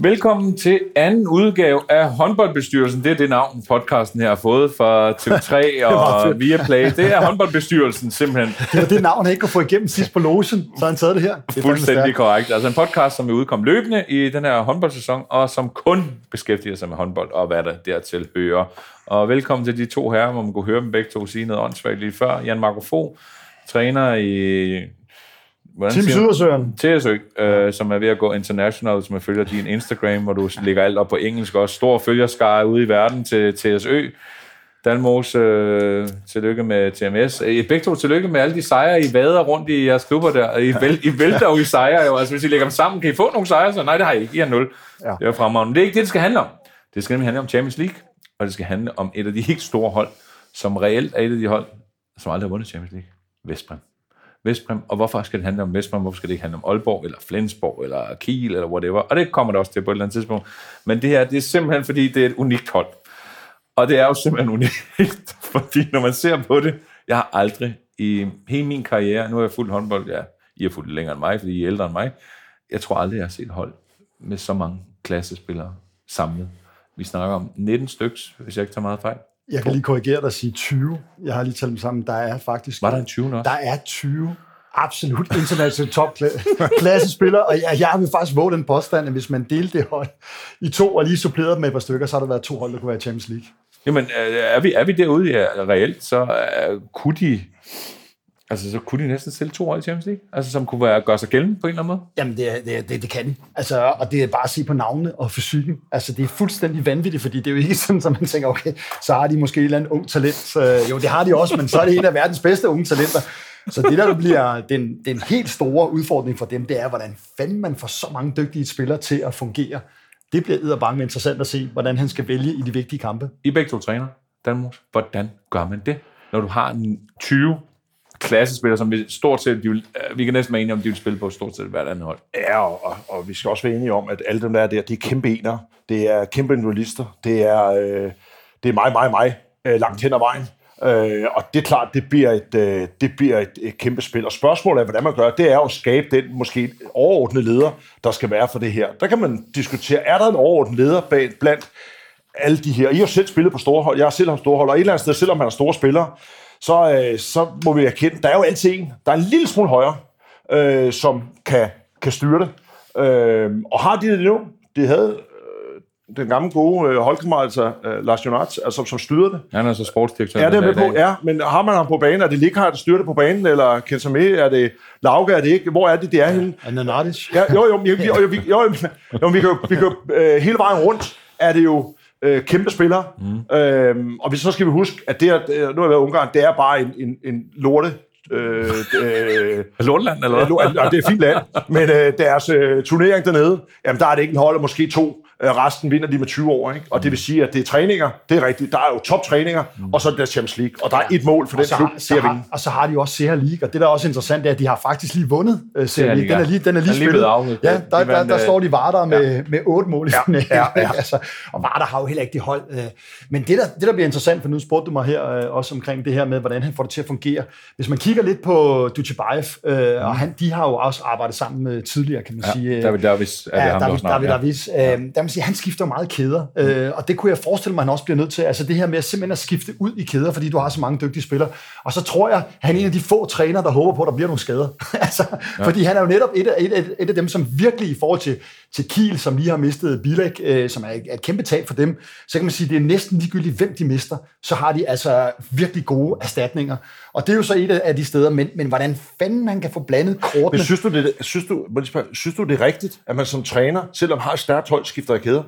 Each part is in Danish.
Velkommen til anden udgave af håndboldbestyrelsen. Det er det navn, podcasten her har fået fra TV3 og Viaplay. Det er håndboldbestyrelsen simpelthen. Det var det navn, han ikke kunne få igennem sidst på logen, så han taget det her. Det er Fuldstændig korrekt. Altså en podcast, som er udkommet løbende i den her håndboldsæson, og som kun beskæftiger sig med håndbold og hvad der dertil hører. Og velkommen til de to herrer, hvor man kunne høre dem begge to sige noget åndssvagt lige før. Jan Marco Fo, træner i Hvordan Team Sydersøren. TSØ, øh, som er ved at gå international, som jeg følger din Instagram, hvor du lægger alt op på engelsk også. Stor følgerskare ude i verden til TSØ. Dalmos, øh, tillykke med TMS. I begge to tillykke med alle de sejre, I vader rundt i jeres klubber der. I, væl, I vælter jo i sejre jo. Altså, hvis I lægger dem sammen, kan I få nogle sejre? Så nej, det har I ikke. I er nul. Ja. Det er fremragende. Men det er ikke det, det skal handle om. Det skal nemlig handle om Champions League, og det skal handle om et af de helt store hold, som reelt er et af de hold, som aldrig har vundet Champions League. Vestbrem. Vestbrem, og hvorfor skal det handle om Vestbrem, hvorfor skal det ikke handle om Aalborg, eller Flensborg, eller Kiel, eller whatever, og det kommer det også til på et eller andet tidspunkt. Men det her, det er simpelthen, fordi det er et unikt hold. Og det er jo simpelthen unikt, fordi når man ser på det, jeg har aldrig i hele min karriere, nu har jeg fuldt håndbold, ja, I har fuldt længere end mig, fordi I er ældre end mig, jeg tror aldrig, jeg har set hold med så mange klassespillere samlet. Vi snakker om 19 styks, hvis jeg ikke tager meget fejl. Jeg kan lige korrigere dig og sige 20. Jeg har lige talt dem sammen. Der er faktisk... Var der en 20 også? Der er 20 absolut internationale topklassespillere, og jeg, jeg vil faktisk våge den påstand, at hvis man delte det hold i to, og lige supplerede dem med et par stykker, så har der været to hold, der kunne være i Champions League. Jamen, er vi, er vi derude ja, reelt, så uh, kunne de Altså, så kunne de næsten stille to hold i Champions League? Altså, som kunne være, gøre sig gældende på en eller anden måde? Jamen, det, det, det, det kan de. Altså, og det er bare at se på navnene og fysikken. Altså, det er fuldstændig vanvittigt, fordi det er jo ikke sådan, at man tænker, okay, så har de måske et eller andet ung talent. jo, det har de også, men så er det en af verdens bedste unge talenter. Så det, der bliver den, den helt store udfordring for dem, det er, hvordan fanden man får så mange dygtige spillere til at fungere. Det bliver bange interessant at se, hvordan han skal vælge i de vigtige kampe. I begge to træner, Danmark. Hvordan gør man det, når du har 20 klassespillere, som vi stort set, de vil, øh, vi kan næsten være enige om, de vil spille på stort set hvert andet hold. Ja, og, og, og vi skal også være enige om, at alle dem, der er der, de er kæmpe ener. Det er kæmpe individualister. Det er, øh, det er mig, mig, mig, øh, langt hen ad vejen. Øh, og det er klart, det bliver, et, øh, det bliver et, et kæmpe spil. Og spørgsmålet er, hvordan man gør, det er at skabe den måske overordnede leder, der skal være for det her. Der kan man diskutere, er der en overordnet leder bag, blandt alle de her? I har selv spillet på store hold, jeg har selv haft store hold, og et eller andet sted, selvom man er store spillere, så, øh, så må vi erkende, der er jo altid en, der er en lille smule højere, øh, som kan, kan styre det. Øh, og har de det nu? De havde øh, den gamle gode øh, holdkammerat, altså øh, Lars Jonats, altså, som styrede det. Han er så sportsdirektør. Ja, det er med på, ja, men har man ham på banen? Er det Likhardt, der styrer det på banen, eller Kensame? Er det Lauke? Er det ikke? Hvor er det, det er henne? Ananatis. Ja, jo, jo, jo, jo, jo, jo, jo, jo, vi kan, vi kan øh, hele vejen rundt, er det jo øh, kæmpe spillere. Mm. Øhm, og vi, så skal vi huske, at det er, nu har jeg været Ungarn, det er bare en, en, en lorte Øh, øh, Lortland, eller hvad? Ja, det er et fint land, men øh, deres øh, turnering dernede, jamen der er det ikke en hold, måske to resten vinder de med 20 år, ikke? Og det vil sige, at det er træninger, det er rigtigt. Der er jo toptræninger, mm. og så er det der Champions League. Og der er et mål for den klub, det er Og så har de også Seher League, og det der er også interessant, det er, at de har faktisk lige vundet uh, Seher League. Den er lige, den er lige, lige spillet. Ja, der, der, der, der, står de Varder med, ja. med otte mål i ja. finalen. Ja, ja. altså, og Varder har jo heller ikke de hold. Uh, men det der, det, der bliver interessant, for nu spurgte du mig her uh, også omkring det her med, hvordan han får det til at fungere. Hvis man kigger lidt på Duchibaev, uh, mm. og han, de har jo også arbejdet sammen med tidligere, kan man ja, sige. David Davis er det ja, ham, David, David Davis. Uh, der man sige, han skifter meget kæder, øh, og det kunne jeg forestille mig, at han også bliver nødt til. Altså det her med at simpelthen at skifte ud i kæder, fordi du har så mange dygtige spillere. Og så tror jeg, han er en af de få trænere, der håber på, at der bliver nogle skader. altså, ja. Fordi han er jo netop et af, et, af, et af dem, som virkelig i forhold til, til Kiel, som lige har mistet Bilek, øh, som er et, et kæmpe tab for dem, så kan man sige, at det er næsten ligegyldigt, hvem de mister, så har de altså virkelig gode erstatninger. Og det er jo så et af de steder, men, men hvordan fanden man kan få blandet kortene. Men synes du, det, synes, du, synes du, det er rigtigt, at man som træner, selvom har et stærkt hold, skifter i kæder?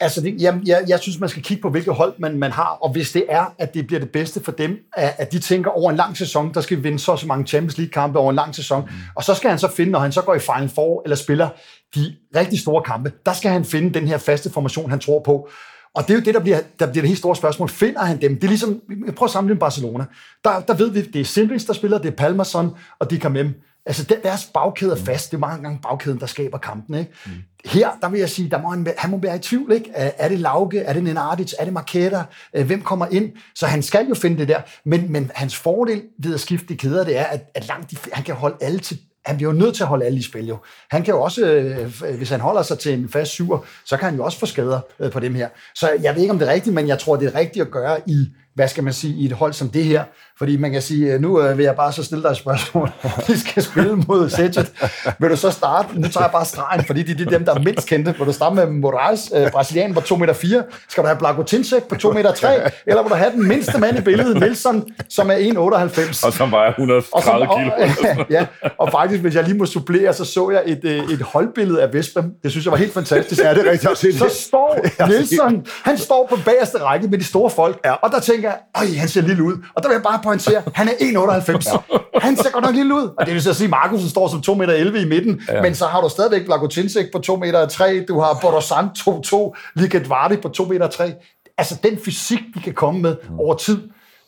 Altså, det, jeg, jeg, jeg synes, man skal kigge på, hvilket hold man, man har, og hvis det er, at det bliver det bedste for dem, at, at de tænker over en lang sæson, der skal vi vinde så så mange Champions League-kampe over en lang sæson, mm. og så skal han så finde, når han så går i Final Four, eller spiller de rigtig store kampe, der skal han finde den her faste formation, han tror på. Og det er jo det, der bliver, der bliver det helt store spørgsmål. Finder han dem? Det er ligesom, prøv at sammenligne Barcelona. Der, der ved vi, det er Sindrins, der spiller, det er Palmerson, og de kommer Altså, deres bagkæde er fast. Det er mange gange bagkæden, der skaber kampen. Ikke? Mm. Her, der vil jeg sige, der må han, han må være i tvivl. Ikke? Er det Lauke? Er det Nenadic? Er det Marketa? Øh, hvem kommer ind? Så han skal jo finde det der. Men, men hans fordel ved at skifte de kæder, det er, at, at langt de, han kan holde alle til, han bliver jo nødt til at holde alle i spil jo. Han kan jo også, øh, hvis han holder sig til en fast syver, så kan han jo også få skader øh, på dem her. Så jeg ved ikke, om det er rigtigt, men jeg tror, det er rigtigt at gøre i hvad skal man sige, i et hold som det her. Fordi man kan sige, øh, nu øh, vil jeg bare så stille dig et spørgsmål. Vi skal spille mod Sætjet. Vil du så starte, nu tager jeg bare stregen, fordi det er dem, der er mindst kendte. Vil du starte med Morales, øh, brasilian på 2 meter 4? Skal du have Blago Tinsek på 2 meter 3? Eller vil du have den mindste mand i billedet, Nelson, som er 1,98? Og som vejer 130 kilo. Og, ja, og faktisk, hvis jeg lige må supplere, så så jeg et, øh, et holdbillede af Vesprem. Det synes jeg var helt fantastisk. Ja, det er rigtigt. Så står Nelson, han står på bagerste række med de store folk, ja. og der tænker jeg, øj, han ser lille ud. Og der vil jeg bare pointere, han er 1,98. Han ser godt nok lille ud. Og det vil så sige, Markusen står som 2,11 meter i midten, ja. men så har du stadigvæk Blagotinsek på 2,3 meter, du har Borosan 2,2, Liket Vardy på 2,3 meter. Altså den fysik, de kan komme med mm. over tid,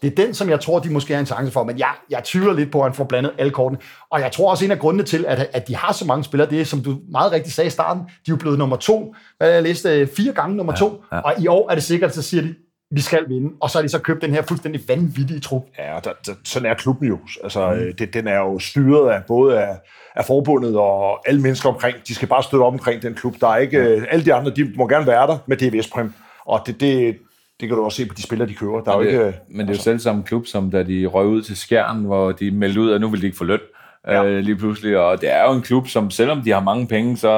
det er den, som jeg tror, de måske har en chance for. Men jeg, jeg tvivler lidt på, at han får blandet alle kortene. Og jeg tror også, en af grundene til, at, at de har så mange spillere, det er, som du meget rigtigt sagde i starten, de er jo blevet nummer to. Jeg læste fire gange nummer ja, to. Ja. Og i år er det sikkert, så siger de, vi skal vinde. Og så har de så købt den her fuldstændig vanvittige trup. Ja, der, der, sådan er klubben jo. Altså, mm. det, den er jo styret af både af, af forbundet og alle mennesker omkring. De skal bare støtte op omkring den klub. Der er ikke, mm. alle de andre, de må gerne være der med det Vestprim. Og det, det, det kan du også se på de spillere, de kører. Der er men, det, jo ikke, men det er jo altså. selv samme klub, som da de røg ud til Skjern, hvor de meldte ud, at nu vil de ikke få løn. Ja. Øh, lige pludselig, og det er jo en klub, som selvom de har mange penge, så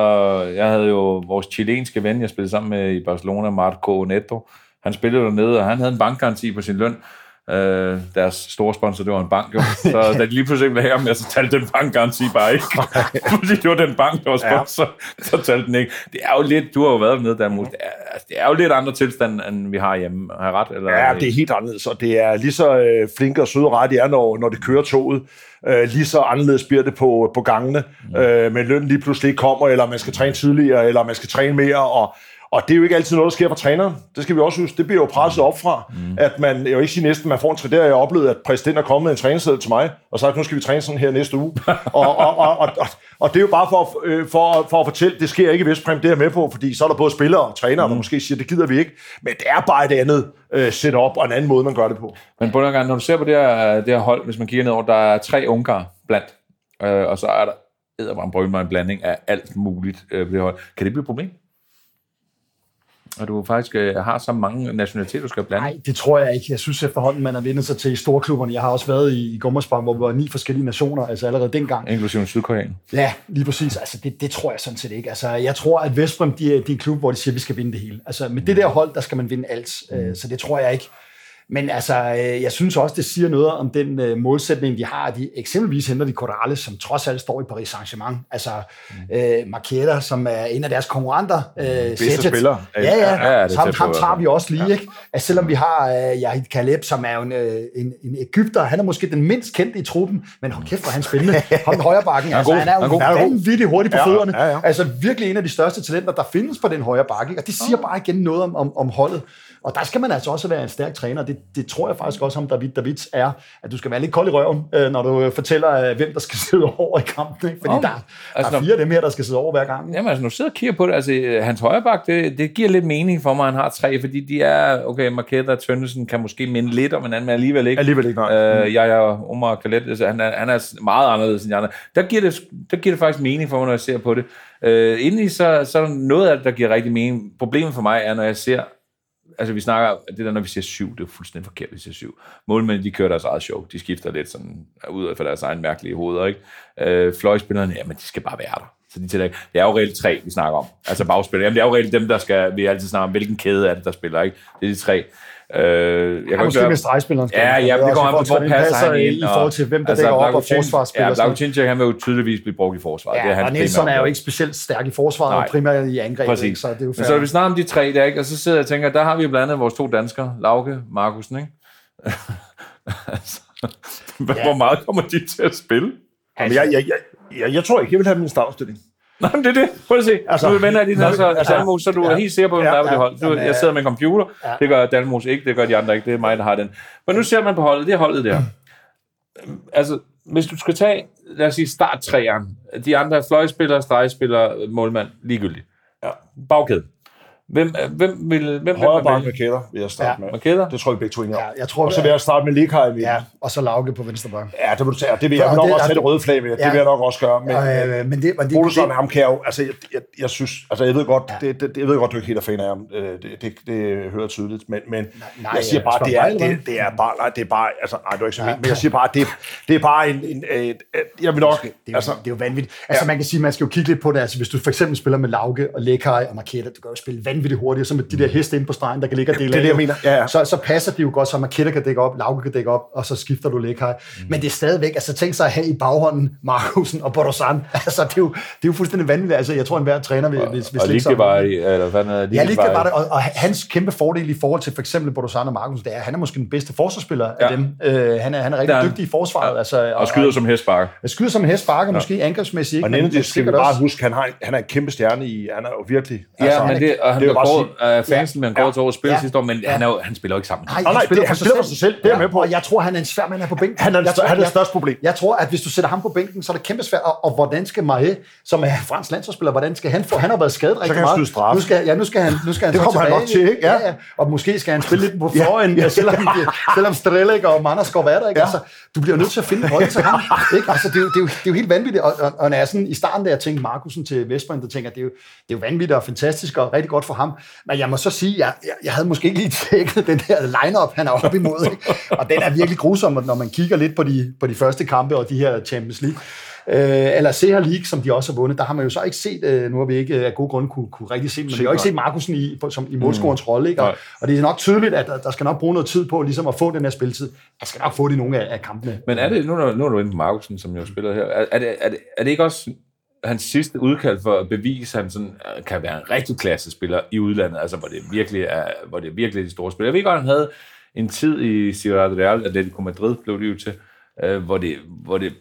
jeg havde jo vores chilenske ven, jeg spillede sammen med i Barcelona, Marco Neto, han spillede dernede, og han havde en bankgaranti på sin løn. Øh, deres store sponsor, det var en bank, jo. Så da de lige pludselig ville have med, så talte den bankgaranti bare ikke. Fordi det var den bank, der var sponsor, ja. så talte den ikke. Det er jo lidt, du har jo været med der, det er, altså, det er jo lidt andre tilstand, end vi har hjemme. Har ret? Eller, ja, det er helt anderledes, og det er lige så øh, flinke og søde og ret, de er, når, når det kører toget. Øh, lige så anderledes bliver det på, på gangene, mm. øh, men løn lige pludselig ikke kommer, eller man skal træne tidligere, eller man skal træne mere, og og det er jo ikke altid noget, der sker for træneren. Det skal vi også huske. Det bliver jo presset op fra, mm. at man, jeg vil ikke sige næsten, man får en træner. Jeg har oplevet, at præsidenten er kommet med en træningssæde til mig, og sagt, nu skal vi træne sådan her næste uge. og, og, og, og, og, og, det er jo bare for, øh, for, for at fortælle, det sker ikke i Vestpræm, det er jeg med på, fordi så er der både spillere og trænere, mm. der måske siger, det gider vi ikke. Men det er bare et andet øh, setup og en anden måde, man gør det på. Men på gang, når du ser på det her, det her hold, hvis man kigger nedover, der er tre ungar blandt, øh, og så er der edderbrød en blanding af alt muligt øh, på det hold. Kan det blive et problem? Og du faktisk øh, har så mange nationaliteter, du skal blande? Nej, det tror jeg ikke. Jeg synes efterhånden, man har vendt sig til storklubberne. Jeg har også været i, i Gummersborg, hvor vi var ni forskellige nationer, altså allerede dengang. Inklusive Sydkorean. Ja, lige præcis. Altså, det, det tror jeg sådan set ikke. Altså, jeg tror, at Vestbrem, de, de er en klub, hvor de siger, at vi skal vinde det hele. Altså, med det der hold, der skal man vinde alt. Mm. Så det tror jeg ikke. Men altså, øh, jeg synes også, det siger noget om den øh, målsætning, de har. De eksempelvis henter de Corrales, som trods alt står i Paris Saint-Germain. Altså, mm. øh, Marqueta, som er en af deres konkurrenter. Øh, Bedste spiller. Ja, ja. ja, ja ham, ham tager vi også lige, ja. ikke? Altså, selvom vi har øh, Yahid Kaleb, som er en, øh, en, en Ægypter. Han er måske den mindst kendte i truppen, men hold kæft, hvor han spændende. Ham højre bakken. Altså, han er jo han er vanvittigt hurtig på ja, fødderne. Ja, ja. Altså, virkelig en af de største talenter, der findes på den højre bakke. Og det siger bare igen noget om, om, om holdet. Og der skal man altså også være en stærk træner. Det, det tror jeg faktisk også om David Davids er, at du skal være lidt kold i røven, øh, når du fortæller, øh, hvem der skal sidde over i kampen. Ikke? Fordi oh, der, altså, der er fire af dem her, der skal sidde over hver gang. Jamen altså, nu sidder og kigger på det. Altså, øh, hans højreback, det, det giver lidt mening for mig, han har tre, fordi de er, okay, Marketa og Tønnesen kan måske minde lidt om hinanden, men alligevel ikke. Alligevel ikke. Øh, jeg er Omar Khaled, altså, han, er, han er meget anderledes end de andre. Der giver, det, der giver det faktisk mening for mig, når jeg ser på det. Øh, indeni så, så er der noget af det, der giver rigtig mening. Problemet for mig er, når jeg ser altså vi snakker, det der, når vi siger syv, det er fuldstændig forkert, vi siger syv. Målmændene, de kører deres eget show. De skifter lidt sådan ud af deres egen mærkelige hoveder, ikke? Øh, fløjspillerne, jamen, de skal bare være der. Så de til, det er jo reelt tre, vi snakker om. Altså bagspillere. Jamen, det er jo reelt dem, der skal, vi altid snakker om, hvilken kæde er det, der spiller, ikke? Det er de tre. Øh, jeg kan måske gøre... med stregspilleren. Ja, ja, det kommer an på, hvor passer han ind. I forhold til, hvem der altså, dækker op og forsvarsspiller. Ja, Blagotinchik, han vil jo tydeligvis blive brugt i forsvaret. Ja, det er han og Nielsen er jo ikke specielt stærk i forsvaret, og primært i angrebet. Præcis. Så, det er jo så vi snakker om de tre der, ikke? og så sidder jeg og tænker, der har vi jo blandt andet vores to danskere, Lauke, Markusen, ikke? altså, hvor meget kommer de til at spille? Jamen, jeg, jeg, jeg, jeg, jeg tror ikke, jeg vil have min startstilling. Nej, men det er det. Prøv at se. Altså, nu vender jeg din altså, altså, Dalmos, så du ja, er helt sikker på, hvem ja, der er på det hold. Du, jeg sidder med en computer. Ja. Det gør Dalmos ikke, det gør de andre ikke. Det er mig, der har den. Men nu ser man på holdet. Det er holdet der. Altså, hvis du skal tage, lad os sige, starttræeren. De andre fløjspillere, stregspillere, målmand, ligegyldigt. Ja. Bagkæde. Hvem, øh, hvem vil hvem Højre vil bak man med kæder, vil jeg starte Ja. med. Markeder? Det tror jeg begge to enige. Ja, jeg tror, Og så vil jeg starte med Lekaj i midten. Ja, og så Lauke på venstre bak. Ja, det vil du tage. Det vil jeg Ja, nok det- også tage ja, det røde flag med. Det ja. vil jeg nok også gøre. Men, Øh, men det, men det, Olsen, det, ham kan jeg jo, altså jeg, jeg, jeg synes, altså jeg ved godt, det, det, jeg ved godt, du ikke helt er fan af ham, Øh, det, det, det hører tydeligt, men, men nej, jeg siger ja, bare, det er, det, det er bare, nej, det er bare, altså nej, du er ikke så men jeg siger bare, det, det er bare en, en, en, en jeg vil nok, det, er altså, det er jo vanvittigt. Altså, man kan sige, man skal jo kigge lidt på det. Altså, hvis du for eksempel spiller med Lauke og Lekaj og Marketa, du kan jo spille vanvittigt hurtigt, og så med de der heste inde på stregen, der kan ligge og dele Det er det, af, jeg mener. Ja, ja. Så, så passer det jo godt, så Marketa kan dække op, Lauke kan dække op, og så skifter du Lekaj. Mm. Men det er stadigvæk, altså tænk sig at have i baghånden Markusen og Bordosan. Altså, det er, jo, det er jo fuldstændig vanvittigt. Altså, jeg tror, enhver træner vil, vil, vil Og Ligge om. i, eller hvad er Ja, lige var det, og, og hans kæmpe fordel i forhold til for eksempel Bordosan og Markusen, det er, at han er måske den bedste forsvarsspiller af Ja. dem. Øh, han, er, han er rigtig Det er han. dygtig i forsvaret. Altså, Og skyder som hestbakker. Jeg skyder som en hest, sparker ja. måske angrebsmæssigt ikke, og det skal vi bare huske, han, har, han er en kæmpe stjerne i, han er jo virkelig, Ja, altså, men det, og han det er bare kåret af fansen, men han kåret til årets spil Ja. sidste år, men han, er jo, han spiller jo ikke sammen. Nej, nej, det- han spiller for sig selv. Det er jeg med på. Og jeg tror, han er en svær mand her på bænken. Han er, jeg tror, han er det største problem. jeg tror, at hvis du sætter ham på bænken, så er det kæmpe svært. Og, og hvordan skal Maé, som er fransk landsholdsspiller, hvordan skal han få? Han har været skadet rigtig kan han meget. skyde straffe. Nu skal, ja, nu skal han, nu skal han Det så kommer han nok til, ikke? Ja. Ja. ja. Og måske skal han spille lidt på ja. selvom, selvom Strelek og Manderskov er der. Ikke? Ja. Altså, du bliver nødt til at finde en til ham. Ikke? Altså, det, er jo, det, er jo, det er jo helt vanvittigt. Og, og, og når jeg sådan, i starten, da jeg tænkte Markusen til Vestbrand, der tænker det er, jo, det er jo vanvittigt og fantastisk og rigtig godt for ham. Men jeg må så sige, jeg, jeg, jeg havde måske ikke lige tjekket den der line-up, han er oppe imod. Ikke? Og den er virkelig grusom, når man kigger lidt på de, på de første kampe og de her Champions League. Øh, eller CH League, som de også har vundet, der har man jo så ikke set, øh, nu har vi ikke af gode grunde kunne, kunne rigtig se, men vi har jo ikke set Markusen i, som, i målscorens rolle, ikke? Og, og det er nok tydeligt, at der, der skal nok bruge noget tid på ligesom at få den her spilletid. Jeg skal nok få det i nogle af, af kampene. Men er det, nu, er- nu er du inde på Markusen, som jo spiller her, er, er, det, er, det, er det ikke også hans sidste udkald for at bevise, at han sådan, øh, kan være en rigtig klassespiller i udlandet, altså hvor det virkelig er, hvor det virkelig er de store spillere. Jeg ved godt, han havde en tid i Ciudad Real, Atletico Madrid blev det jo til, øh, hvor, det, hvor det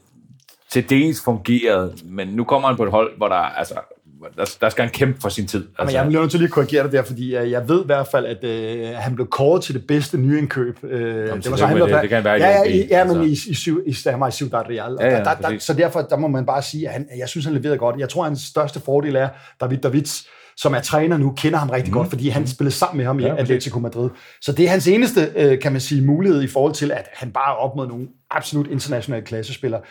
til dels fungerede, men nu kommer han på et hold, hvor der, altså, der, der skal han kæmpe for sin tid. Men Altså, jeg bliver nødt til lige at korrigere det der, fordi øh, jeg ved i hvert fald, at øh, han blev kåret til det bedste nyindkøb. Øh, så det han, må der- det- det kan være i ja, ja, i, ja, men altså. i, i, syv- i, i, Ciudad Real. Ja, ja, der, der, der, så derfor der må man bare sige, at han, jeg synes, han leverede godt. Jeg tror, at hans største fordel er, David Davids, som er træner nu, kender ham rigtig mm. godt, fordi han spillede sammen med ham i Ja, præcis. Atletico Madrid. Så det er hans eneste, øh, kan man sige, mulighed i forhold til, at han bare er op mod nogle absolut internationale klassespillere.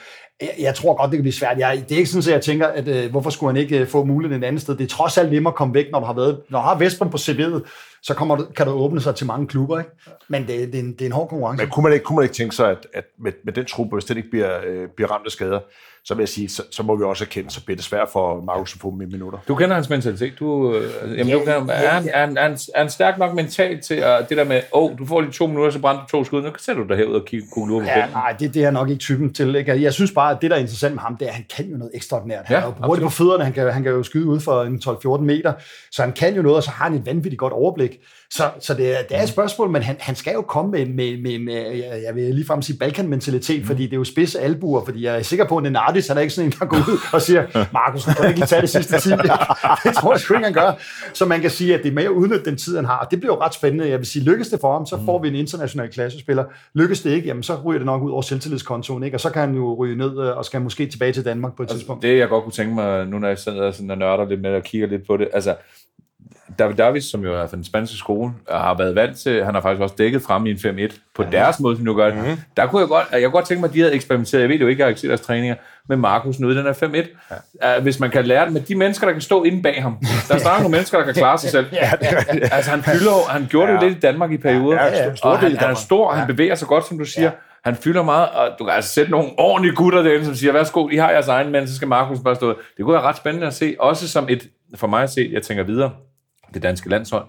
Jeg, jeg tror godt, det kan blive svært. Jeg, det er ikke sådan, at jeg tænker, at øh, hvorfor skulle han ikke øh, få muligheden et andet sted. Det er trods alt nemmere at komme væk, når du har været, når du har Vestbrand på CV'et, så kommer du, kan du åbne sig til mange klubber. Ikke? Men det, det, er en, det er en hård konkurrence. Men kunne man ikke, kunne man ikke tænke sig, at, at med, med den truppe, hvis den ikke bliver, øh, bliver ramt af skader, så vil jeg sige, så, så må vi også erkende, så bliver det svært for Markus at få dem i minutter. Du kender hans mentalitet. Du, øh, jamen, Ja, du kender, ja, er, han, ja. er, han, er, han, er han stærk nok mentalt til at, det der med, åh, oh, du får lige to minutter, så brænder du to skud, nu sætter du dig herud og kigger kugler på Ja, nej, det, det er nok ikke typen til. Ikke? Jeg synes bare, at det, der er interessant med ham, det er, at han kan jo noget ekstraordinært. Han Ja, er jo hurtigt på fødderne, han kan, han kan jo skyde ud for en 12-14 meter, så han kan jo noget, og så har han et vanvittigt godt overblik. Så, så det, er, det er et spørgsmål, men han, han skal jo komme med, med, med, med jeg vil ligefrem sige Balkan-mentalitet, Mm. fordi det er jo spidse albuer, fordi jeg er sikker på, at Nenardis, han er ikke sådan en, der går ud og siger, Markus, kan du ikke lige tage det sidste 10? det tror jeg sgu ikke, han gør. Så man kan sige, at det er med at udnytte den tid, han har. Og det bliver jo ret spændende. Jeg vil sige, lykkes det for ham, så får vi en international klassespiller. Lykkes det ikke, jamen så ryger det nok ud over selvtillidskontoen, ikke? og så kan han jo ryge ned øh, og skal måske tilbage til Danmark på et tidspunkt. Det, jeg godt kunne tænke mig, nu når jeg sidder sådan og nørder lidt med og kigger lidt på det, altså, David Davis, som jo er fra den spanske skole, og har været vant til, han har faktisk også dækket frem i en 5-1 på deres måde, som nu gør det. Mm-hmm. Der kunne jeg godt, jeg kunne godt tænke mig, at de havde eksperimenteret, jeg ved jo ikke, jeg har ikke set deres træninger, med Markus nu i den her 5-1. Ja. Hvis man kan lære det med de mennesker, der kan stå inde bag ham. Der er stadig nogle mennesker, der kan klare sig selv. ja, altså han fylder han gjorde det jo lidt i Danmark i perioder. Ja, ja, stor og han, han er stor, han bevæger sig godt, som du siger. Han fylder meget, og du kan altså sætte nogle ordentlige gutter derinde, som siger, værsgo, I har jeres egen, men så skal Markus bare stå. Det kunne være ret spændende at se, også som et, for mig at se, jeg tænker videre, det danske landshold,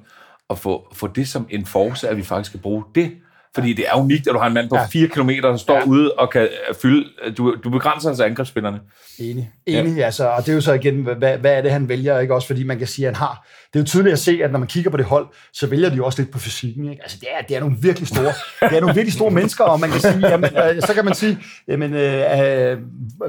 og få, få det som en force, at vi faktisk skal bruge det. Fordi det er unikt, at du har en mand på 4 km, der står Ja. ude og kan fylde... Du, du begrænser altså angrebsspillerne. Enig. Enig, ja. altså, og det er jo så igen, hvad, hvad er det, han vælger, ikke også, fordi man kan sige, at han har, det er jo tydeligt at se, at når man kigger på det hold, så vælger de jo også lidt på fysikken, ikke? Altså, det er, det er nogle virkelig store, det er nogle virkelig store mennesker, og man kan sige, jamen, øh, så kan man sige, jamen, øh, øh,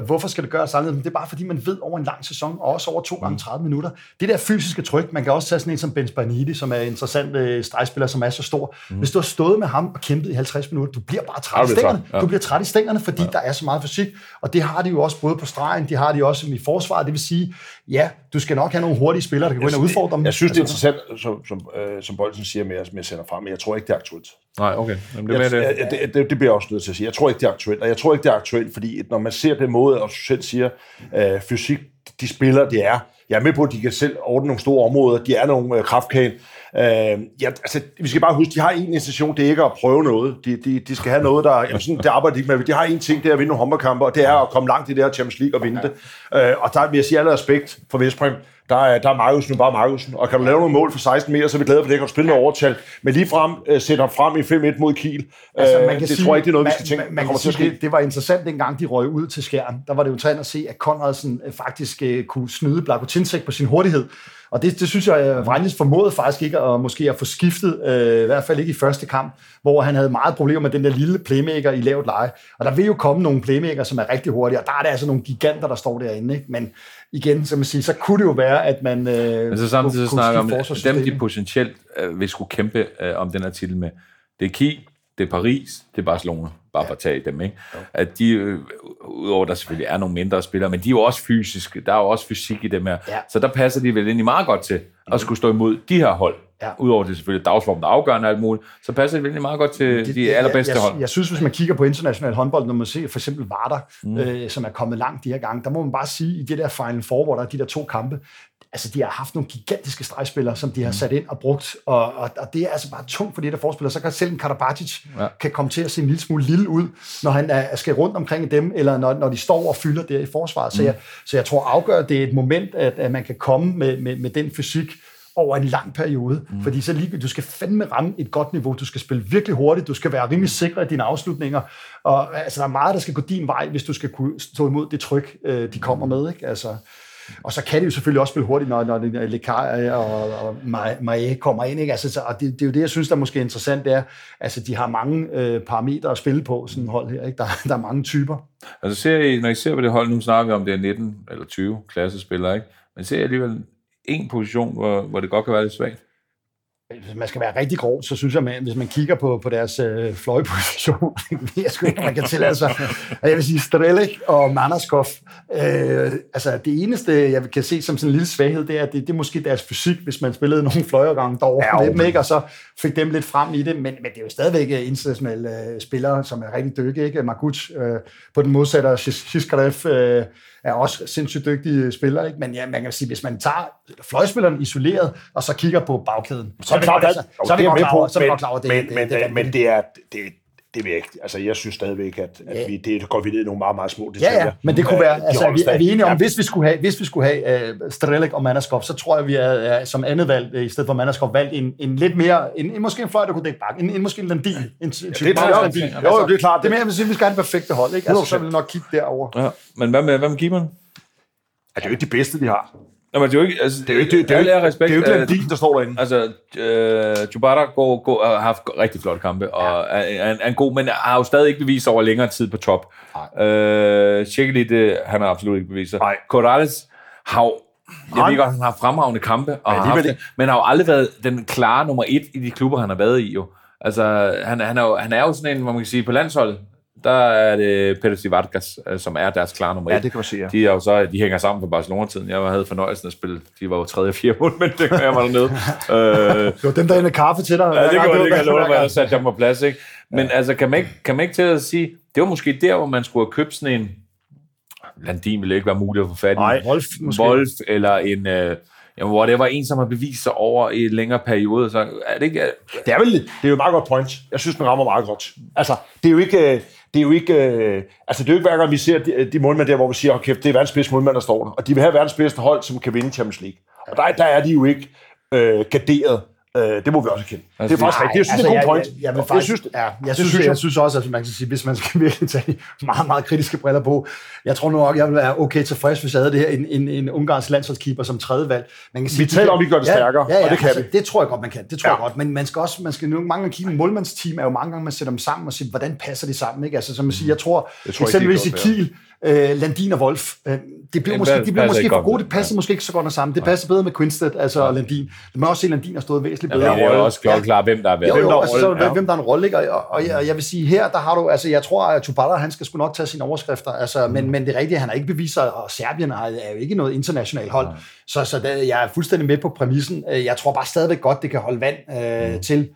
hvorfor skal det gøres anderledes? Men det er bare, fordi man ved over en lang sæson, og også over to gange 30 minutter, det der fysiske tryk, man kan også tage sådan en som Ben Spanidi, som er en interessant øh, stregspiller, som er så stor. Hvis du har stået med ham og kæmpet kæmpet i 50 minutter. Du bliver bare Ja, træt i det stængerne. ja. Du bliver træt i stængerne, fordi der er så meget fysik, og det har de jo også både på stregen, de har de også i forsvaret. Det vil sige, ja, du skal nok have nogle hurtige spillere, der kan gå ind og udfordre dem. Jeg synes, det er Altså, interessant, som, som, øh, som Bolsen siger med, at- med at sende frem, men jeg tror ikke, det er aktuelt. Nej, okay. Jamen, det er Jeg, det. jeg, det, det, det bliver jeg også nødt til at sige. Jeg tror ikke, det er aktuelt. Og jeg tror ikke, det er aktuelt, fordi når man ser den måde, og selv siger, øh, fysik, de spiller, det er. Jeg er med på, at de kan selv ordne nogle store områder. De er nogle øh, kraftkagen. Øh, ja, altså, vi skal bare huske, de har en intention, det er ikke at prøve noget. De, de, de skal have noget, der... Jamen, sådan, det arbejder de ikke med. De har en ting, det er at vinde nogle håndboldkampe, og det er at komme langt i det her Champions League og vinde det. Øh, og der vil jeg sige alle respekt for Vestbrem. Der er, der er Markusen bare Markusen. Og kan du lave nogle mål for 16 meter, så er vi glade for det. Kan du spille med overtal. Men lige frem, øh, sætte ham frem i 5-1 mod Kiel. Altså, Øh, man kan det sige, tror jeg ikke, det er noget, vi man, skal tænke, man, man kan sige, det, det var interessant, dengang de røg ud til skærm. Der var det jo interessant at se, at Konradsen øh, faktisk øh, kunne snyde Blagotinsek på sin hurtighed. Og det, det synes jeg, at Vejles formåede faktisk ikke at, måske at få skiftet, øh, i hvert fald ikke i første kamp, hvor han havde meget problemer med den der lille playmaker i lavt leje. Og der vil jo komme nogle playmaker, som er rigtig hurtige, og der er det altså nogle giganter, der står derinde. Ikke? Men igen, som man siger, så kunne det jo være, at man øh, Men så samtidig så kunne snakker om, dem de potentielt øh, vil skulle kæmpe øh, om den her titel med. Det er Kiel, det er Paris, det er Barcelona. Bare for at tage dem, ikke? At de, øh, udover der selvfølgelig er nogle mindre spillere, men de er jo også fysiske. Der er jo også fysik i dem her. Ja. Så der passer de vel egentlig meget godt til at skulle stå imod de her hold. Ja. Udover det selvfølgelig dagsformen, der er afgørende alt muligt, så passer det vel egentlig meget godt til de allerbedste jeg, hold. jeg, jeg synes, hvis man kigger på international håndbold, når man ser for eksempel Varder, mm. øh, som er kommet langt de her gange, der må man bare sige, i det der Final Four, hvor der er de der to kampe, altså de har haft nogle gigantiske stregspillere, som de har sat ind og brugt, og, og, og det er altså bare tungt for de der forspillere. Så kan selv en Karabatic Ja. kan komme til at se en lille smule lille ud, når han er, skal rundt omkring dem, eller når, når de står og fylder der i forsvaret. Så, jeg, så jeg tror afgør, det er et moment, at, at man kan komme med, med, med den fysik, over en lang periode. Mm. Fordi så lige, du skal fandme ramme et godt niveau. Du skal spille virkelig hurtigt. Du skal være rimelig sikker i dine afslutninger. Og altså, der er meget, der skal gå din vej, hvis du skal kunne stå imod det tryk, øh, de kommer med. Ikke? Altså, og så kan de jo selvfølgelig også spille hurtigt, når, når Lekar og, og Maje kommer ind. Ikke? Altså, så, og det, det, er jo det, jeg synes, der måske interessant, det er, altså, de har mange øh, parametre at spille på, sådan et hold her. Ikke? Der, der er mange typer. Altså ser I, når I ser på det hold, nu snakker vi om, det er 19 eller 20 klassespillere, ikke? Men ser I alligevel en position, hvor, hvor det godt kan være lidt svagt? Hvis man skal være rigtig grov, så synes jeg, man, hvis man kigger på, på deres øh, fløjposition, jeg sgu ikke, man kan tillade sig. Jeg vil sige, Strelik og Manderskov, øh, altså det eneste, jeg kan se som sådan en lille svaghed, det er, at det, det er måske deres fysik, hvis man spillede nogle fløjergange derovre Ja, dem, ikke? og så fik dem lidt frem i det, men, men det er jo stadigvæk øh, internationale øh, spillere, som er rigtig dygtige. Ikke? Marguc øh, på den modsatte, Shiskarev øh, er også sindssygt dygtige spillere, ikke? men ja, man kan sige, hvis man tager fløjspilleren isoleret, og så kigger på bagkæden, Så er altså, så er det godt med klar over, er det, men det er, det, vil jeg ikke. Altså, jeg synes stadigvæk, at, at Ja. vi, det går vi ned i nogle meget, meget små detaljer. Ja, ja, men det kunne Øh, være, de altså, er vi, er vi enige om, Ja, hvis vi skulle have, hvis vi skulle have uh, Strelek og Manderskov, så tror jeg, vi er, er som andet valg, øh, i stedet for Manderskov, valgt en, en lidt mere, en, en, måske en fløj, der kunne dække bak, en, en måske en landin. En, en, det er klart. Jo, jo, det er klart. Det er mere, sige, vi skal have det perfekte hold, ikke? Altså, så 100%. vil jeg nok kigge derover. Ja. Men hvad med, hvad med keeperen? Er det jo ikke de bedste, de har. Nå, men det er jo ikke... Altså, Det er jo ikke, det, det er ære respekt, det er jo ikke øh, Landin, der står derinde. Altså, øh, Jubata går, går, har haft rigtig flotte kampe, og ja. er, er, er en god, men har jo stadig ikke bevist over længere tid på top. Øh, Shekeli, det han har absolut ikke bevist sig. Nej. Corrales har jo, jeg Nej. ved godt, han har fremragende kampe, og har alligevel haft, det, men har jo aldrig været den klare nummer et i de klubber, han har været i. Jo. Altså, han, han, er jo, han er jo sådan en, hvor man kan sige, på landsholdet, der er det Pedro Vargas, øh, som er deres klare nummer Ja, et. det kan man sige, ja. De, er jo så, de hænger sammen på Barcelona-tiden. Jeg havde fornøjelsen at spille, de var jo tredje og fjerde mål, men det jeg var dernede. øh, Det var dem, der hælder kaffe til dig. Ja, det du- jeg ikke mig, at satte jeg på plads, ikke? Men ja. altså, kan man, ikke, kan man ikke til at sige, det var måske der, hvor man skulle have købt sådan en, Landin ville ikke være muligt at få fat i. Nej, Wolf, måske. Wolf, eller en, øh, jamen, hvor det var en, som har bevist sig over i en længere periode, så er det ikke... Det er vel det er jo et meget godt point. Jeg synes, man rammer meget godt. Altså, det er jo ikke... Det er jo ikke, øh, altså det er jo ikke hver gang, vi ser de, de målmænd der, hvor vi siger, okay, det er verdens bedste målmænd, der står der. Og de vil have verdens bedste hold, som kan vinde Champions League. Og der, der er de jo ikke øh, garderet. Øh, det må vi også kende det er faktisk rigtigt. Jeg synes, det er en god point. Altså, Jeg, jeg, Jeg faktisk, synes, ja, jeg, synes, synes jeg, jeg. synes også, at man kan sige, hvis man skal virkelig tage meget, meget kritiske briller på, jeg tror nok, jeg vil være okay tilfreds, hvis jeg havde det her, en, en, en ungarsk landsholdskeeper som tredje valg. Man kan sige, Vi taler om, at vi gør det stærkere, ja, ja, og det kan altså, vi. Det tror jeg godt, man kan. Det tror Ja. jeg godt. Men man skal også, man skal nu mange gange kigge, målmandsteam er jo mange gange, man sætter dem sammen og siger, hvordan passer de sammen, ikke? Altså, som man siger, jeg tror, Jeg tror eksempelvis i er Kiel, øh, Landin og Wolf. Øh, det blev måske, de blev måske for godt. gode, det passede måske ikke så godt sammen. Det passer bedre med Quinstead, altså Landin. Man må også se, at Landin har stået væsentligt Ja, bedre. det er også klokkeklar, hvem der er Jo, været. Hvem der jo, er altså, så, rolle, ja. hvem der er en rolle, ikke? og, og jeg, jeg vil sige, her, der har du, altså, jeg tror, at Tubala, han skal sgu nok tage sine overskrifter, altså, Mm. men, men det er rigtigt, han har ikke bevist sig, og Serbien er, er jo ikke noget internationalt hold, så, så der, jeg er fuldstændig med på præmissen. Jeg tror bare stadigvæk godt, det kan holde vand øh, Mm. til.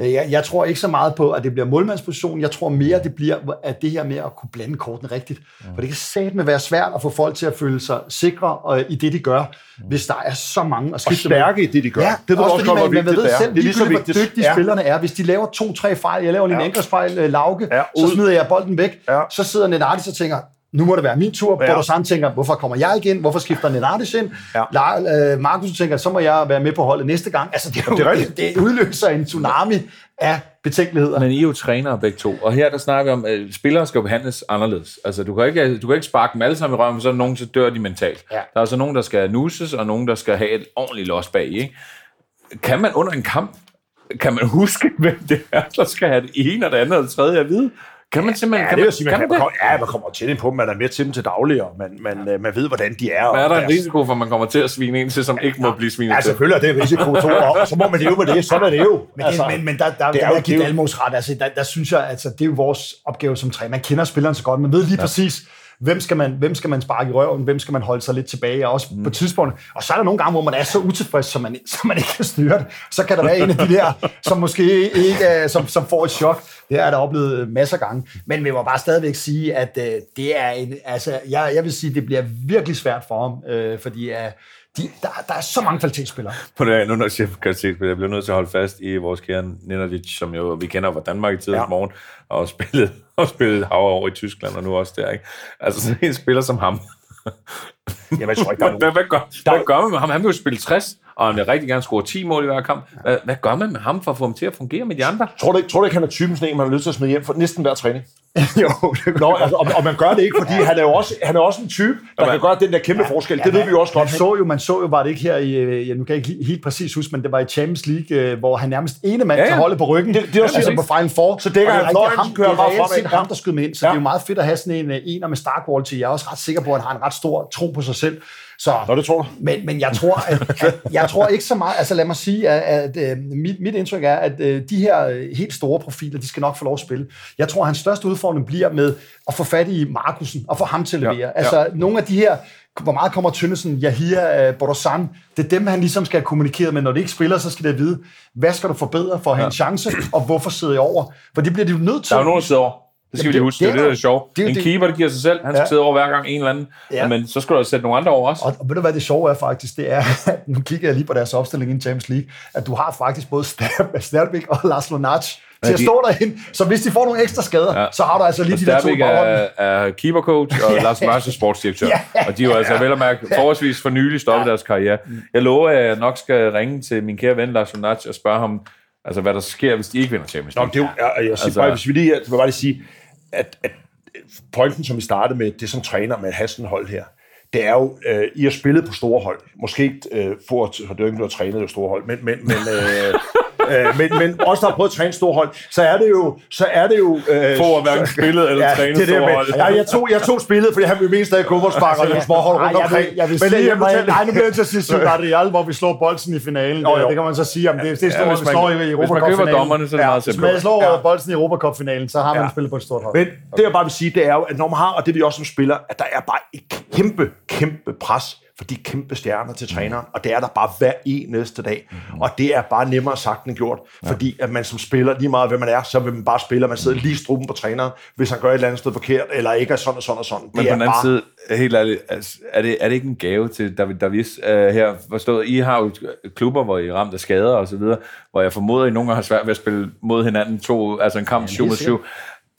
Øh, Jeg, jeg tror ikke så meget på, at det bliver målmandsposition. Jeg tror mere, det bliver at det her med at kunne blande kortene rigtigt. For det kan satme være svært at få folk til at føle sig sikre øh, i det, de gør, hvis der er så mange Og skifte med. stærke i det, de gør. Ja, det ved også også fordi man, man vigtigt ved det er. selv, Det er lige så ligegyldigt, hvor vigtigt. dygtige Ja. spillerne er. Hvis de laver to-tre fejl, jeg laver lige en Ja. angrebsfejl, øh, Lauke, Ja, så smider jeg bolden væk. Ja. Så sidder Nenadis og tænker, nu må det være min tur. Ja. Bordosan tænker, hvorfor kommer jeg igen? Hvorfor skifter Nenadis ind? Ja. La, øh, Markus tænker, så må jeg være med på holdet næste gang. Altså, det, er jo, det er det, det, udløser en tsunami af betænkeligheder. Men I er jo trænere begge to, og her der snakker vi om, at spillere skal behandles anderledes. Altså, du kan ikke, du kan ikke sparke dem alle sammen i røven, for så er nogen, så dør de mentalt. Ja. Der er altså nogen, der skal nuses, og nogen, der skal have et ordentligt los bag, ikke? Kan man under en kamp, kan man huske, hvem det er, der skal have det ene, og det andet, og det tredje at vide? Kan man simpelthen, Ja, kan det man, vil sige, man, kan man man, det? kommer, ja, man kommer til dem på dem, man er med til dem til daglig, og man, man, øh, man ved, hvordan de er. Hvad er der en deres- risiko for, at man kommer til at svine en til, som ikke må blive svinet Ja, til? selvfølgelig er det en risiko, to, og så må man leve med det. Sådan er det jo. Men, altså, men, men der, der, det der er vil jo- jeg give det jo- Dalmos ret. Altså, der, der synes jeg, altså, det er jo vores opgave som træner. Man kender spilleren så godt. Man ved lige ja. præcis, hvem skal, man, hvem skal man sparke i røven, hvem skal man holde sig lidt tilbage, og også mm. på tidspunkt. Og så er der nogle gange, hvor man er så utilfreds, så man, så man ikke kan styre det. Så kan der være en af de der, som måske ikke som, som får et chok. Det har jeg da oplevet masser af gange. Men vi må bare stadigvæk sige, at øh, det er en, altså, jeg, jeg vil sige, det bliver virkelig svært for ham, øh, fordi øh, de, der, der er så mange kvalitetsspillere. På det, nu når jeg siger kvalitetsspil, jeg bliver nødt til at holde fast i vores kære Nenadic, som jo vi kender fra Danmark i tidens Ja. morgen, og spillet, og spillet hav over i Tyskland, og nu også der, ikke? Altså sådan en spiller som ham. Jamen, jeg tror ikke, der er Hvad, nogen. hvad, gør, hvad gør man med ham? Han vil jo spille 60, og han vil rigtig gerne score 10 mål i hver kamp. Hvad, hvad gør man med ham for at få ham til at fungere med de andre? Tror du, ikke, tror du ikke, han er typen sådan en, man har lyst til at smide hjem for næsten hver træning? jo, det Nå, altså, og, og, man gør det ikke, fordi han er jo også, han er også en type, der kan gøre den der kæmpe forskel. Det ved vi jo også godt. Man så jo, man så jo, var det ikke her i, øh, ja, nu kan jeg ikke helt- præcis huske, men det var i Champions League, øh, hvor han nærmest ene mand Ja, ja, ja. kan holde på ryggen. Det- det er også altså på Final Four. Så dækker det er han fløjen, ham, kører det er bare fremad. set Ja. ham, der skød med ind, så Ja. det er jo meget fedt at have sådan en øh, ener med star quality. Jeg er også ret sikker på, at han har en ret stor tro på sig selv. Så, Nå, det tror du. men, men jeg tror, at, at, jeg tror ikke så meget, altså lad mig sige, at, at, at mit, mit indtryk er, at øh, de her øh, helt store profiler, de skal nok få lov at spille. Jeg tror, at hans største udfordring bliver med at få fat i Markusen og få ham til at levere. Ja, Ja, altså nogle af de her, hvor meget kommer Tønnesen, Yahia, uh, Bordosan, det er dem, han ligesom skal have kommunikeret med. Når det ikke spiller, så skal det vide, hvad skal du forbedre for at have en chance, og hvorfor sidder jeg over? For det bliver de jo nødt til. Der er jo nogen, der sidder over. Det skal Jamen, vi lige det- huske. Det er det det, er der sjovt. det er jo En det- keeper, der giver sig selv. Han skal Ja. sidde over hver gang en eller anden. Ja. Men så skal du sætte nogle andre over også. Og, og ved du hvad det sjove er faktisk, det er, at nu kigger jeg lige på deres opstilling i Champions League, at du har faktisk både Starbik og Laszlo Nac til at de- stå derinde. Så hvis de får nogle ekstra skader, Ja. ja. så har du altså lige de der to Sterbik er, er keepercoach, og Ja. Lars Mars er sportsdirektør. Ja. Og de er jo altså vel at mærke forholdsvis for nylig stoppet deres karriere. Jeg lover, at jeg nok skal ringe til min kære ven Lars Lunach og spørge ham, altså hvad der sker, hvis de ikke vinder Champions Nå, League. men det er jo, jeg, jeg siger Altså- bare, hvis vi lige, jeg vil bare lige sige, at, at pointen, som vi startede med, det som træner med sådan hold her, det er jo, øh, I har spillet på store hold. Måske øh, for at, for det ikke noget trænet på store hold, men, men, men, øh, øh, men, men også der har prøvet at træne store hold, så er det jo... Så er det jo øh, Få at hverken spillet eller ja, trænet det det, store med. hold. Ja, jeg, tog, jeg tog spillet, fordi han vil mest stadig kubbelspark og små hold rundt jeg omkring. vil, jeg vil men sige, jeg, at man, jeg, nej, nu bliver jeg til at sige Ciudad Real, hvor vi slår bolden i finalen. Jo, jo. Det kan man så sige, om det, det er Ja, stort, hvis vi man- slår i hvis man Europa køber dommerne, så er det meget Hvis simpelt. man slår Ja. bolden i Europa Cup-finalen, så har man Ja. spillet på et stort hold. Men det jeg bare vil sige, det er jo, at når man har, og det vi også som spiller, at der er bare et kæmpe, kæmpe pres for de kæmpe stjerner til træneren, og det er der bare hver eneste dag. Og det er bare nemmere sagt end gjort, fordi at man som spiller, lige meget hvem man er, så vil man bare spille, og man sidder lige i struben på træneren, hvis han gør et eller andet sted forkert, eller ikke er sådan og sådan og sådan. Men på det er den anden bare, side, helt ærligt, altså, er, det, er det ikke en gave til David Davis uh, her? Forstået, I har jo klubber, hvor I er ramt af skader og så videre, hvor jeg formoder, I nogle gange har svært ved at spille mod hinanden, to, altså en kamp 7 mod 7.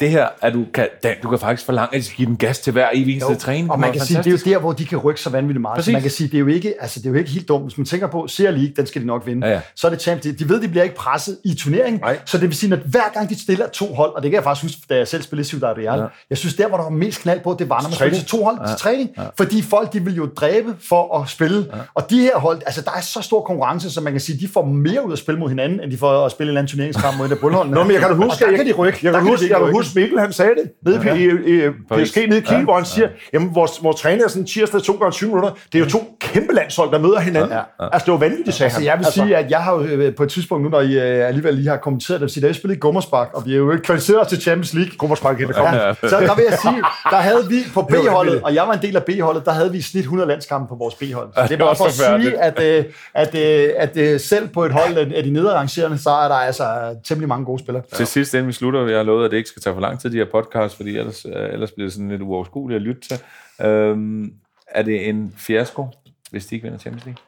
Det her, at du kan, Dan, du kan faktisk forlange, at de skal give den gas til hver evig eneste træning. Og man kan sige, det er jo der, hvor de kan rykke så vanvittigt meget. Præcis. Så man kan sige, det er jo ikke, altså, det er jo ikke helt dumt. Hvis man tænker på, Serie League, den skal de nok vinde. Ja, ja. Så er det Champions League. De ved, de bliver ikke presset i turneringen. Nej. Så det vil sige, at hver gang de stiller to hold, og det kan jeg faktisk huske, da jeg selv spillede Ciudad Real, ja. jeg synes, der, hvor der var mest knald på, det var, når man spillede to hold ja. til træning. Ja. Fordi folk, de vil jo dræbe for at spille. Ja. Og de her hold, altså der er så stor konkurrence, så man kan sige, de får mere ud af spille mod hinanden, end de får at spille en eller anden turneringskamp mod en af bundholdene. Nå, men jeg kan da huske, og der kan de rykke. Jeg kan, huske, jeg kan huske, Louis Mikkel, han sagde det nede ja, i, i, i PSG nede i Kiel, ja, hvor han siger, ja. jamen vores, vores træner er sådan tirsdag to gange 20 minutter. Det er jo to kæmpe landshold, der møder hinanden. Ja, ja. Altså, det var vanvittigt, sagde altså, han. Jeg vil altså. sige, at jeg har jo øh, på et tidspunkt nu, når I uh, alligevel lige har kommenteret det, at jeg spillede i Gummersbak, og vi er jo ikke kvalificeret til Champions League. Gummersbak, det kommer. Ja. Så der vil jeg sige, der havde vi på B-holdet, og jeg var en del af B-holdet, der havde vi snit 100 landskampe på vores B-hold. Så det er bare for at sige, at, at, at, at, at selv på et hold af de nederrangerende, så er der altså temmelig mange gode spillere. Til sidst, inden vi slutter, jeg har lovet, at det ikke skal tage for lang tid, de her podcasts, fordi ellers, øh, ellers bliver det sådan lidt uoverskueligt at lytte til. Øhm, er det en fiasko, hvis de ikke vinder Champions League?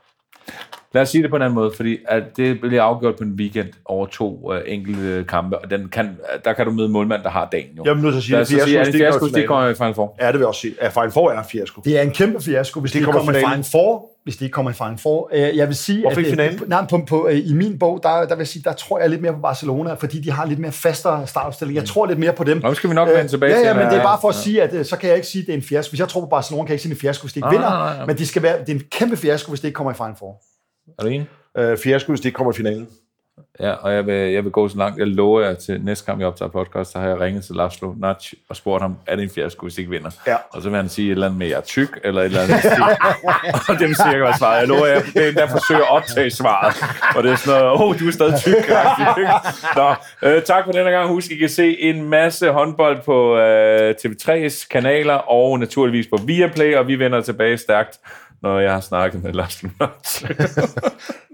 Lad os sige det på en anden måde, fordi at det bliver afgjort på en weekend over to uh, enkelte kampe, og den kan, der kan du møde målmand, der har dagen jo. Nødt til at sige, at fiasko, sige, fiasko, det kommer i Final Four. Ja, det vil jeg også sige. Ja, Final Four er en fiasko. Det er en kæmpe fiasko, hvis det de kommer, kommer i Final Four hvis de ikke kommer i Final Four. Øh, jeg vil sige, Hvorfor at, finalen? Nej, på, på, i min bog, der, der vil jeg sige, der tror jeg lidt mere på Barcelona, fordi de har lidt mere fastere startopstilling. Jeg tror lidt mere på dem. Nå, skal vi nok vende tilbage ja. Ja, men det er bare for at sige, at så kan jeg ikke sige, at det er en fiasko. Hvis jeg tror på Barcelona, kan jeg ikke sige, at det er en fiasko, hvis de ikke ah, vinder. Men de skal være, det er en kæmpe fiasko, hvis det ikke kommer i Final Four. Er du enig? Øh, fiasko, hvis det ikke kommer i finalen. Ja, og jeg vil, jeg vil gå så langt. Jeg lover jer til næste gang, jeg optager podcast, så har jeg ringet til Laszlo Natch og spurgt ham, er det en fiasko, hvis ikke vinder? Ja. Og så vil han sige et eller andet med, jeg er tyk, eller et eller andet. og det vil cirka være svaret. Jeg lover jer, det er der forsøger at optage svaret. Og det er sådan noget, åh, oh, du er stadig tyk. Nå, øh, tak for denne gang. Husk, I kan se en masse håndbold på øh, TV3's kanaler, og naturligvis på Viaplay, og vi vender tilbage stærkt, når jeg har snakket med Lars Natch.